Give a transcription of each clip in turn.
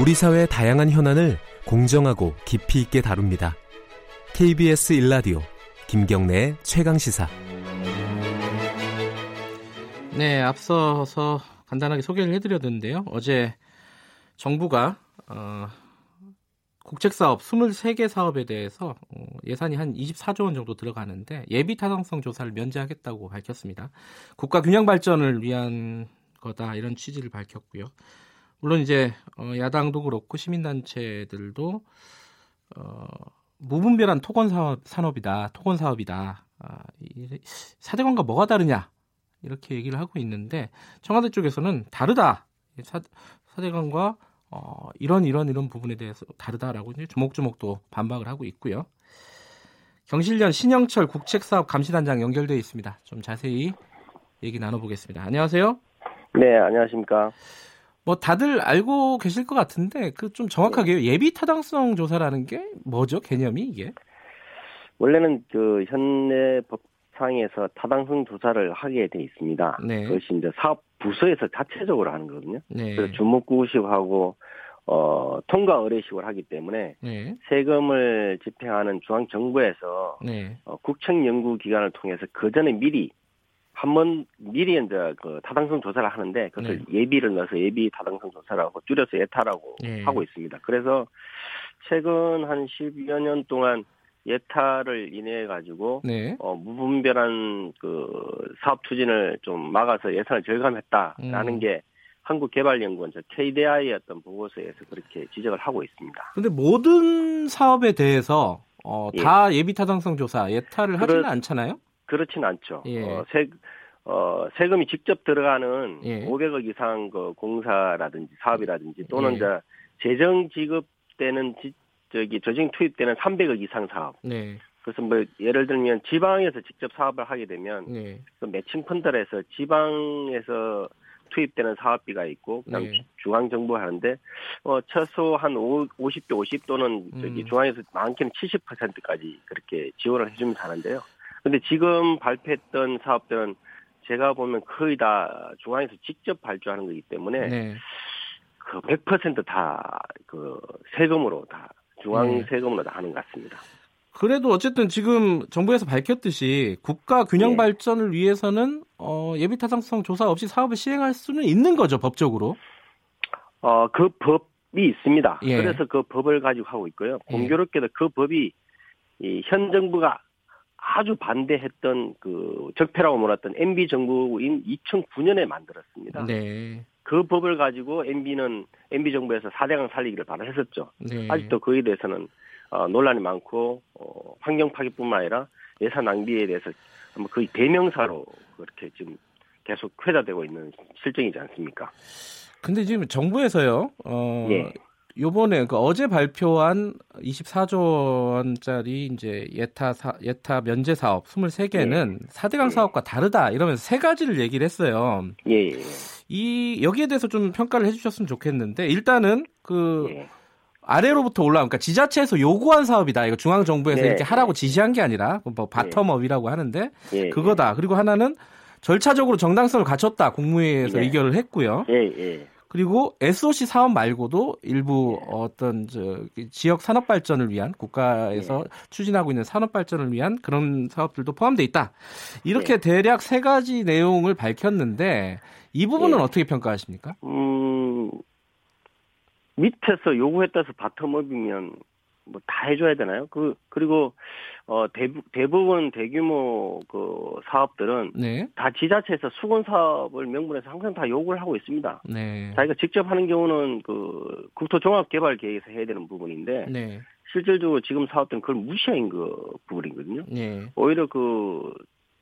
우리 사회의 다양한 현안을 공정하고 깊이 있게 다룹니다. KBS 일라디오 김경래의 최강 시사. 네, 앞서서 간단하게 소개를 해드렸는데요. 어제 정부가 어, 국책사업 23개 사업에 대해서 어, 예산이 한 24조 원 정도 들어가는데 예비 타당성 조사를 면제하겠다고 밝혔습니다. 국가 균형 발전을 위한 거다 이런 취지를 밝혔고요. 물론 이제 어, 야당도 그렇고 시민단체들도 어, 무분별한 토건 사업, 산업이다, 토건 사업이다. 아, 사대관과 뭐가 다르냐 이렇게 얘기를 하고 있는데 청와대 쪽에서는 다르다. 사, 사대관과 어, 이런 이런 이런 부분에 대해서 다르다라고 이제 조목조목 또 반박을 하고 있고요. 경실련 신영철 국책사업 감시단장 연결되어 있습니다. 좀 자세히 얘기 나눠보겠습니다. 안녕하세요. 네, 안녕하십니까. 뭐 다들 알고 계실 것 같은데 그 좀 정확하게 네. 예비 타당성 조사라는 게 뭐죠? 개념이 이게? 원래는 그 현내 법상에서 타당성 조사를 하게 돼 있습니다. 네. 그것이 이제 사업 부서에서 자체적으로 하는 거거든요. 네. 그래서 주목구식하고 어, 통과 의뢰식을 하기 때문에 네. 세금을 집행하는 중앙 정부에서 네. 어, 국책 연구 기관을 통해서 그 전에 미리 한번 미리 이제 그 타당성 조사를 하는데 그것을 네. 예비를 넣어서 예비 타당성 조사라고 줄여서 예타라고 네. 하고 있습니다. 그래서 최근 한 10여 년 동안 예타를 인해 가지고 네. 어, 무분별한 그 사업 추진을 좀 막아서 예산을 절감했다라는 음. 게 한국개발연구원 저 KDI의 어떤 보고서에서 그렇게 지적을 하고 있습니다. 그런데 모든 사업에 대해서 어, 예. 다 예 비 타당성 조사 예타를 하지는 않잖아요? 그렇진 않죠. 예. 어, 세, 어, 세금이 직접 들어가는 예. 500억 이상 그 공사라든지 사업이라든지 또는 예. 재정 지급되는 지, 저기 조직 투입되는 300억 이상 사업. 네. 그래서 뭐 예를 들면 지방에서 직접 사업을 하게 되면 네. 그 매칭 펀드에서 지방에서 투입되는 사업비가 있고 그다음 네. 중앙 정부 하는데 어 최소 한 50대 50 또는 저기 음. 중앙에서 많게는 70%까지 그렇게 지원을 해주면 하는데요. 근데 지금 발표했던 사업들은 제가 보면 거의 다 중앙에서 직접 발주하는 거기 때문에 네. 그 100%다 그 세금으로 다 중앙 네. 세금으로 다 하는 것 같습니다. 그래도 어쨌든 지금 정부에서 밝혔듯이 국가 균형 네. 발전을 위해서는 어, 예비 타당성 조사 없이 사업을 시행할 수는 있는 거죠 법적으로. 어 그 법이 있습니다. 예. 그래서 그 법을 가지고 하고 있고요. 예. 공교롭게도 그 법이 이 현 정부가 아주 반대했던 그 적폐라고 몰았던 MB 정부인 2009년에 만들었습니다. 네. 그 법을 가지고 MB는 MB 정부에서 사대강 살리기를 발언했었죠. 네. 아직도 그에 대해서는 어, 논란이 많고 어, 환경 파괴뿐만 아니라 예산 낭비에 대해서 거의 대명사로 그렇게 지금 계속 회자되고 있는 실정이지 않습니까? 근데 지금 정부에서요. 어, 예. 요번에 그 어제 발표한 24조 원짜리 이제 예타 사, 예타 면제 사업 23개는 예. 4대강 예. 사업과 다르다 이러면서 세 가지를 얘기를 했어요. 예. 예. 이 여기에 대해서 좀 평가를 해 주셨으면 좋겠는데 일단은 그 예. 아래로부터 올라온 그러니까 지자체에서 요구한 사업이다. 이거 중앙 정부에서 네. 이렇게 하라고 지시한 게 아니라 뭐 바텀업이라고 하는데 예. 그거다. 그리고 하나는 절차적으로 정당성을 갖췄다. 국무회의에서 네. 의결을 했고요. 예, 그리고 SOC 사업 말고도 일부 네. 어떤 저 지역 산업 발전을 위한 국가에서 네. 추진하고 있는 산업 발전을 위한 그런 사업들도 포함돼 있다. 이렇게 네. 대략 세 가지 내용을 밝혔는데 이 부분은 네. 어떻게 평가하십니까? 음, 밑에서 요구했다서 바텀업이면 뭐 다 해줘야 되나요? 그 그리고 어 대부, 대부분 대규모 그 사업들은 네. 다 지자체에서 수건 사업을 명분해서 항상 다 요구를 하고 있습니다. 네. 자기가 직접 하는 경우는 그 국토종합개발계획에서 해야 되는 부분인데 네. 실질적으로 지금 사업들은 그걸 무시한 그 부분이거든요. 네. 오히려 그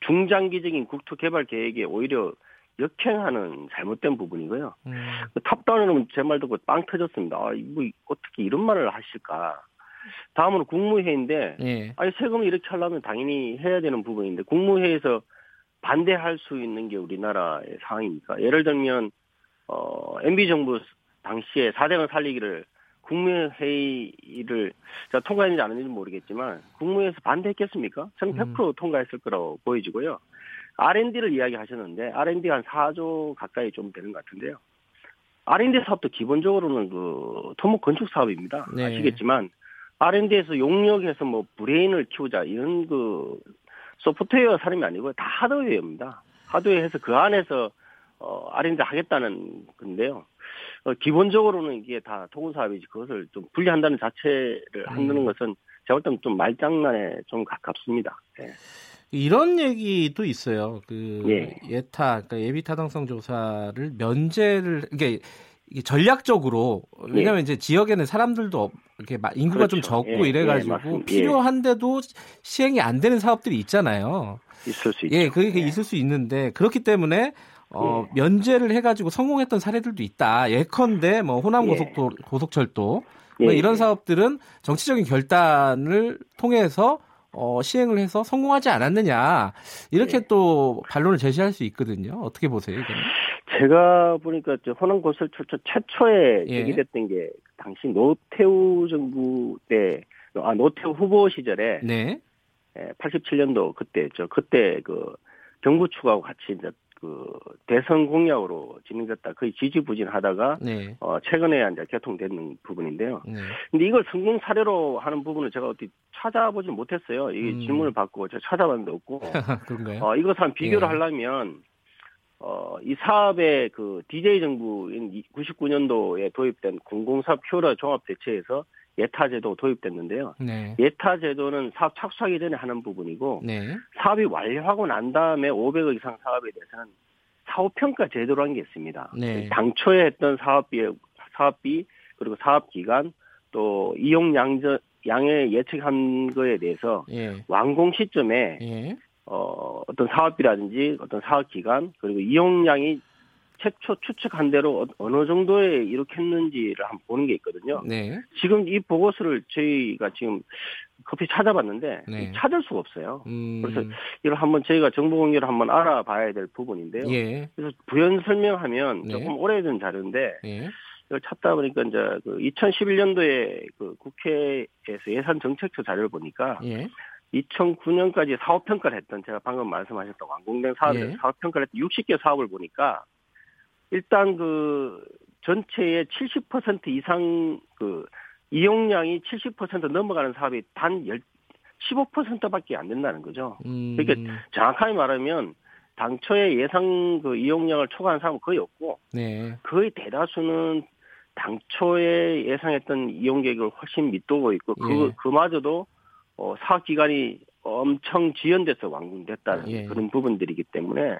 중장기적인 국토개발 계획에 오히려 역행하는 잘못된 부분이고요. 음. 그 탑다운은 제 말 듣고 빵 터졌습니다. 아, 뭐 어떻게 이런 말을 하실까? 다음으로 국무회의인데, 예. 아니 세금을 이렇게 하려면 당연히 해야 되는 부분인데 국무회의에서 반대할 수 있는 게 우리나라의 상황입니까? 예를 들면 어, MB 정부 당시에 사대강 살리기를 국무회의를 제가 통과했는지 안 했는지 모르겠지만 국무회의에서 반대했겠습니까? 저는 100% 음. 통과했을 거라고 보여지고요. R&D를 이야기하셨는데 R&D가 한 4조 가까이 좀 되는 것 같은데요. R&D 사업도 기본적으로는 그 토목 건축 사업입니다. 네. 아시겠지만 R&D에서 용역해서 뭐 브레인을 키우자 이런 그 소프트웨어 사람이 아니고 다 하드웨어입니다. 하드웨어해서 그 안에서 어 R&D 하겠다는 건데요. 어, 기본적으로는 이게 다 토군 사업이지 그것을 좀 분리한다는 자체를 음. 한다는 것은 제가 볼 때는 좀 말장난에 좀 가깝습니다. 네. 이런 얘기도 있어요. 그 예. 예타, 그러니까 예비 타당성 조사를 면제를 이게 이게 전략적으로 왜냐하면 예. 이제 지역에는 사람들도 이렇게 인구가 그렇죠. 좀 적고 예. 이래가지고 예. 필요한데도 시행이 안 되는 사업들이 있잖아요. 있을 수 있죠. 예, 그게 예. 있을 수 있는데 그렇기 때문에 어, 예. 면제를 해가지고 성공했던 사례들도 있다. 예컨대 뭐 호남 고속도 고속철도 뭐 이런 사업들은 정치적인 결단을 통해서 어, 시행을 해서 성공하지 않았느냐 이렇게 네. 또 반론을 제시할 수 있거든요. 어떻게 보세요? 이거는? 제가 보니까 호남 고설 출처 최초에 예. 제기됐던 게 당시 노태우 정부 때, 아 노태우 후보 시절에 네. 87년도 그때죠. 그때 그 정부 측하고 같이 이제 그 대선 공약으로 진행됐다 거의 지지부진하다가 네. 어 최근에 이제 개통되는 부분인데요. 네. 근데 이걸 성공 사례로 하는 부분을 제가 어디 찾아보지 못했어요. 이 음. 질문을 받고 제가 찾아봤는데 없고. 그런가요? 어 이것을 한 비교를 예. 하려면 어, 이 사업의 그 DJ 정부인 99년도에 도입된 공공사업 효율화 종합대책에서 예타제도 도입됐는데요. 네. 예타제도는 사업 착수하기 전에 하는 부분이고 네. 사업이 완료하고 난 다음에 500억 이상 사업에 대해서는 사업평가 제도라는 게 있습니다. 네. 당초에 했던 사업비, 사업비 그리고 사업 기간 또 이용 양저, 양의 예측한 거에 대해서 예. 완공 시점에 예. 어, 어떤 사업비라든지 어떤 사업 기간 그리고 이용량이 최초 추측한 대로 어, 어느 정도에 이렇게 했는지를 한번 보는 게 있거든요. 네. 지금 이 보고서를 저희가 지금 커피 찾아봤는데 네. 찾을 수가 없어요. 음. 그래서 이걸 한번 저희가 정보 공개를 한번 알아봐야 될 부분인데요. 예. 그래서 부연 설명하면 네. 조금 오래된 자료인데 예. 이걸 찾다 보니까 이제 그 2011년도에 그 국회에서 예산 정책처 자료를 보니까 예. 2009년까지 사업 평가를 했던 제가 방금 말씀하셨던 완공된 사업을 예. 사업 평가를 했던 60개 사업을 보니까 일단 그 전체의 70% 이상 그 이용량이 70% 넘어가는 사업이 단 15%밖에 안 된다는 거죠. 음. 그러니까 정확하게 말하면 당초에 예상 그 이용량을 초과한 사업은 거의 없고 네. 거의 대다수는 당초에 예상했던 이용 계획을 훨씬 밑도고 있고 그 예. 그마저도 어, 사업 기간이 엄청 지연돼서 완공됐다는 예. 그런 부분들이기 때문에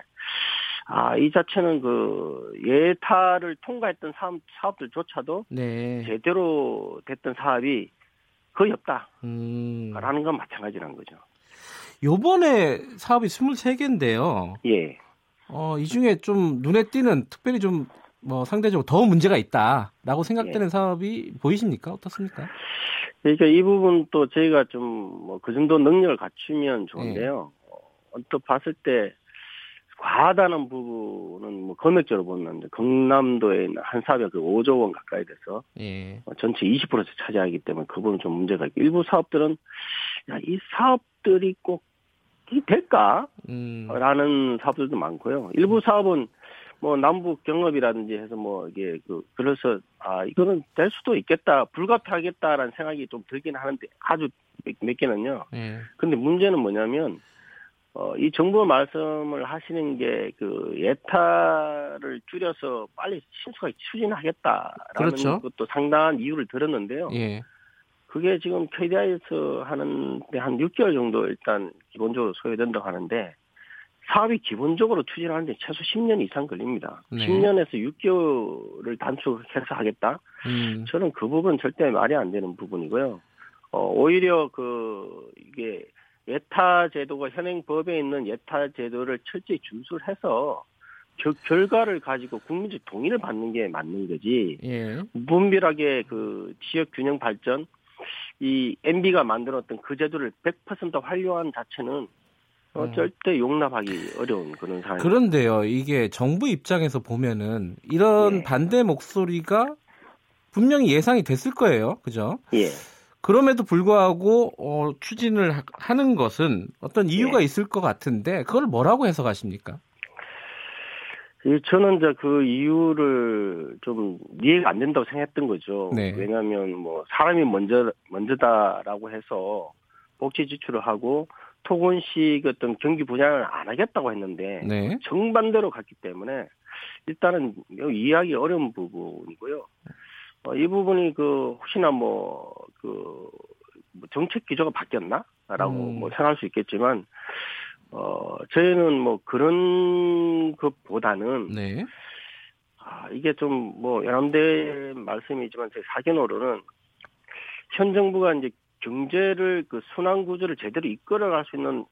아, 이 자체는 그 예타를 통과했던 사업, 사업들조차도 네. 제대로 됐던 사업이 거의 없다. 음. 라는 건 마찬가지란 거죠. 요번에 사업이 23개인데요. 예. 어, 이 중에 좀 눈에 띄는 특별히 좀 뭐 상대적으로 더 문제가 있다라고 생각되는 예. 사업이 보이십니까? 어떻습니까? 그러니까 이 부분 또 저희가 좀 뭐 그 정도 능력을 갖추면 좋은데요. 예. 언뜻 봤을 때 과하다는 부분은 뭐 금액적으로 보면 경남도에 있는 한 사업이 그 5조 원 가까이 돼서 예. 어, 전체 20% 차지하기 때문에 그 부분은 좀 문제가 있고 일부 사업들은 야, 이 사업들이 꼭 될까? 음. 라는 사업들도 많고요. 일부 사업은 뭐 남북 경협이라든지 해서 뭐 이게 그 그래서 아 이거는 될 수도 있겠다 불가피하겠다라는 생각이 좀 들긴 하는데 아주 몇, 몇 개는요. 예. 근데 문제는 뭐냐면 어, 이 정부 말씀을 하시는 게 그 예타를 줄여서 빨리 신속하게 추진하겠다라는 그렇죠. 것도 상당한 이유를 들었는데요. 예. 그게 지금 KDI에서 하는데 한 6개월 정도 일단 기본적으로 소요된다고 하는데 사업이 기본적으로 추진하는데 최소 10년 이상 걸립니다. 네. 10년에서 6개월을 단축해서 하겠다? 음. 저는 그 부분 절대 말이 안 되는 부분이고요. 어, 오히려 그, 이게 예타 제도가 현행 법에 있는 예타 제도를 철저히 준수해서 그 결과를 가지고 국민적 동의를 받는 게 맞는 거지. 예. 무분별하게 그 지역 균형 발전 이 MB가 만들었던 그 제도를 100% 활용한 자체는 어, 음. 절대 용납하기 어려운 그런 상황. 그런데요, 이게 정부 입장에서 보면은 이런 예. 반대 목소리가 분명히 예상이 됐을 거예요, 그죠? 예. 그럼에도 불구하고 어, 추진을 하, 는 것은 어떤 이유가 네. 있을 것 같은데 그걸 뭐라고 해석하십니까? 저는 이제 그 이유를 좀 이해가 안 된다고 생각했던 거죠. 네. 왜냐하면 뭐 사람이 먼저 먼저다라고 해서 복지 지출을 하고 토건식 어떤 경기 분양을 안 하겠다고 했는데 네. 정반대로 갔기 때문에 일단은 이해하기 어려운 부분이고요. 어, 이 부분이 그 혹시나 뭐그 뭐 정책 기조가 바뀌었나라고 음. 뭐 생각할 수 있겠지만 어 저희는 뭐 그런 것보다는 네. 아 이게 좀뭐 여러분들 말씀이지만 제 사견으로는 현 정부가 이제 경제를 그 순환 구조를 제대로 이끌어갈 수 있는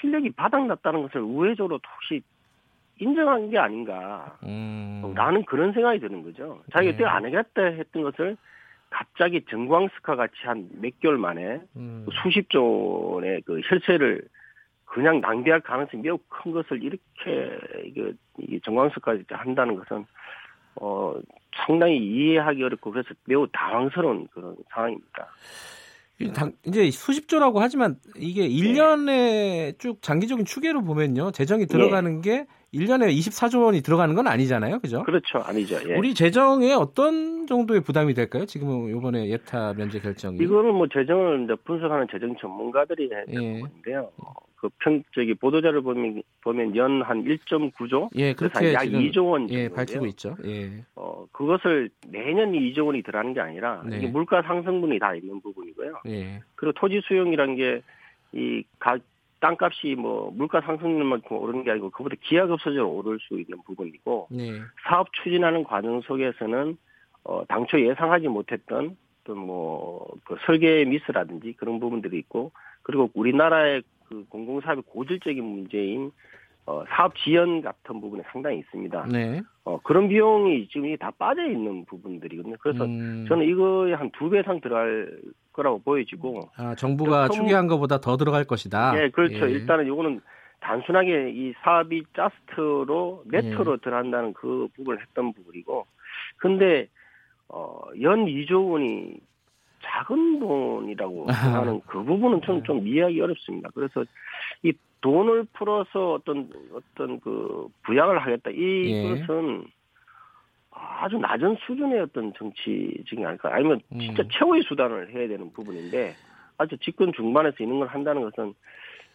실력이 바닥났다는 것을 우회적으로 혹시 인정한 게 아닌가. 음. 라는 그런 생각이 드는 거죠. 자기가 네. 때안 하겠다 했던 것을 갑자기 정광석화 같이 한 몇 개월 만에 음. 수십조 원의 그 혈세를 그냥 낭비할 가능성이 매우 큰 것을 이렇게 이게, 정광석까지 한다는 것은 어 상당히 이해하기 어렵고 그래서 매우 당황스러운 그런 상황입니다. 이제 수십조라고 하지만 이게 1년에 쭉 장기적인 추계로 보면요. 재정이 들어가는 네. 게 1년에 24조 원이 들어가는 건 아니잖아요. 그죠? 그렇죠. 아니죠. 예. 우리 재정에 어떤 정도의 부담이 될까요? 지금 이번에 예타 면제 결정이. 이거는 뭐 재정을 이제 분석하는 재정 전문가들이 되는 예. 건데요. 그 평, 저기 보도자를 보면, 보면 연 한 1.9조? 예, 그렇게 약 2조 원. 예, 밝히고 있죠. 예. 어, 그것을 내년 2조 원이 들어가는 게 아니라 네. 이게 물가 상승분이 다 있는 부분이고요. 예. 그리고 토지 수용이란 게이 땅값이 뭐 물가 상승률만큼 오르는 게 아니고 그보다 기하급수적으로 오를 수 있는 부분이고 네. 사업 추진하는 과정 속에서는 어 당초 예상하지 못했던 어떤 뭐그 설계 미스라든지 그런 부분들이 있고 그리고 우리나라의 그 공공사업의 고질적인 문제인 어, 사업 지연 같은 부분이 상당히 있습니다. 네. 어, 그런 비용이 지금 다 빠져 있는 부분들이거든요. 그래서 음. 저는 이거에 한 두 배 이상 들어갈 거라고 보여지고. 아, 정부가 추계한 것보다 더 들어갈 것이다. 네, 그렇죠. 예. 일단은 이거는 단순하게 이 사업이 자스트로 네트로 예. 들어간다는 그 부분을 했던 부분이고. 근데, 어, 연 2조 원이 작은 돈이라고 하는 그 부분은 좀, 좀 이해하기 어렵습니다. 그래서 이 돈을 풀어서 어떤 어떤 그 부양을 하겠다 이것은 예. 아주 낮은 수준의 어떤 정치적인 아닐까 아니면 진짜 음. 최고의 수단을 해야 되는 부분인데 아주 집권 중반에서 이런 걸 한다는 것은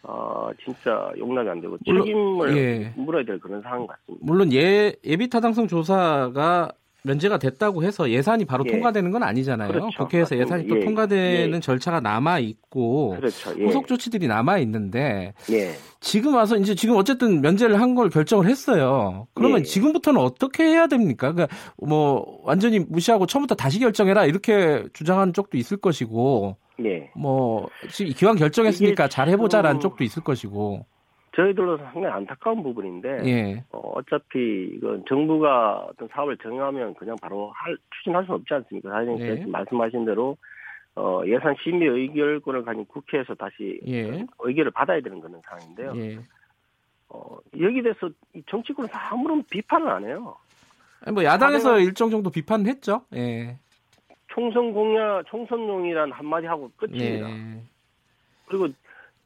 어, 진짜 용납이 안 되고 책임을 예. 물어야 될 그런 상황 같습니다. 물론 예 예비 타당성 조사가 면제가 됐다고 해서 예산이 바로 예. 통과되는 건 아니잖아요. 그렇죠. 국회에서 예산이 또 예. 통과되는 예. 절차가 남아 있고 그렇죠. 예. 후속 조치들이 남아 있는데 예. 지금 와서 이제 지금 어쨌든 면제를 한 걸 결정을 했어요. 그러면 예. 지금부터는 어떻게 해야 됩니까? 그러니까 뭐 완전히 무시하고 처음부터 다시 결정해라 이렇게 주장하는 쪽도 있을 것이고 뭐 지금 기왕 결정했으니까 잘 해보자라는 쪽도 있을 것이고 저희들로서 상당히 안타까운 부분인데 예. 어, 차피 이건 정부가 어떤 사업을 정하면 그냥 바로 할, 추진할 수는 없지 않습니까? 사장님 예. 말씀하신 대로 어, 예산 심의 의결권을 가진 국회에서 다시 예. 의결을 받아야 되는 그런 상황인데요. 예. 어, 여기 대해서 정치권은 아무런 비판을 안 해요. 아니, 뭐 야당에서 일정 정도 비판을 했죠. 예. 총선 공약, 총선용이란 한마디 하고 끝입니다. 예. 그리고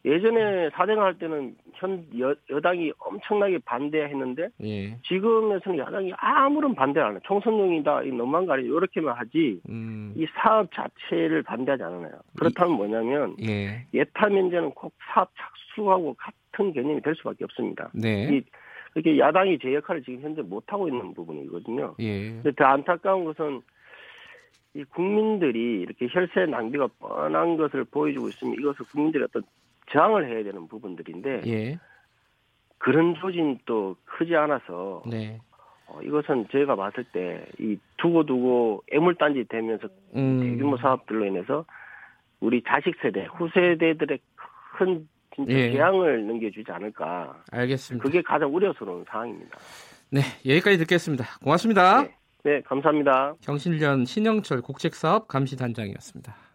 예전에 사대강 할 때는 현 여, 여당이 엄청나게 반대했는데 예. 지금에서는 야당이 아무런 반대 안 해요. 총선용이다, 이 너무한 거 아니에요. 이렇게만 하지 음. 이 사업 자체를 반대하지 않아요. 그렇다면 이, 뭐냐면 예. 예타 면제는 꼭 사업 착수하고 같은 개념이 될 수밖에 없습니다. 네. 이, 이렇게 야당이 제 역할을 지금 현재 못 하고 있는 부분이거든요. 예. 근데 더 안타까운 것은 이 국민들이 이렇게 혈세 낭비가 뻔한 것을 보여주고 있으면 이것을 국민들이 어떤 저항을 해야 되는 부분들인데 예. 그런 조짐 또 크지 않아서 네. 어, 이것은 저희가 봤을 때 이 두고두고 애물단지 되면서 음. 대규모 사업들로 인해서 우리 자식 세대 후세대들의 큰 진짜 예. 재앙을 넘겨주지 않을까. 알겠습니다. 그게 가장 우려스러운 상황입니다. 네, 여기까지 듣겠습니다. 고맙습니다. 네, 네 감사합니다. 경실련 신영철 국책사업 감시단장이었습니다.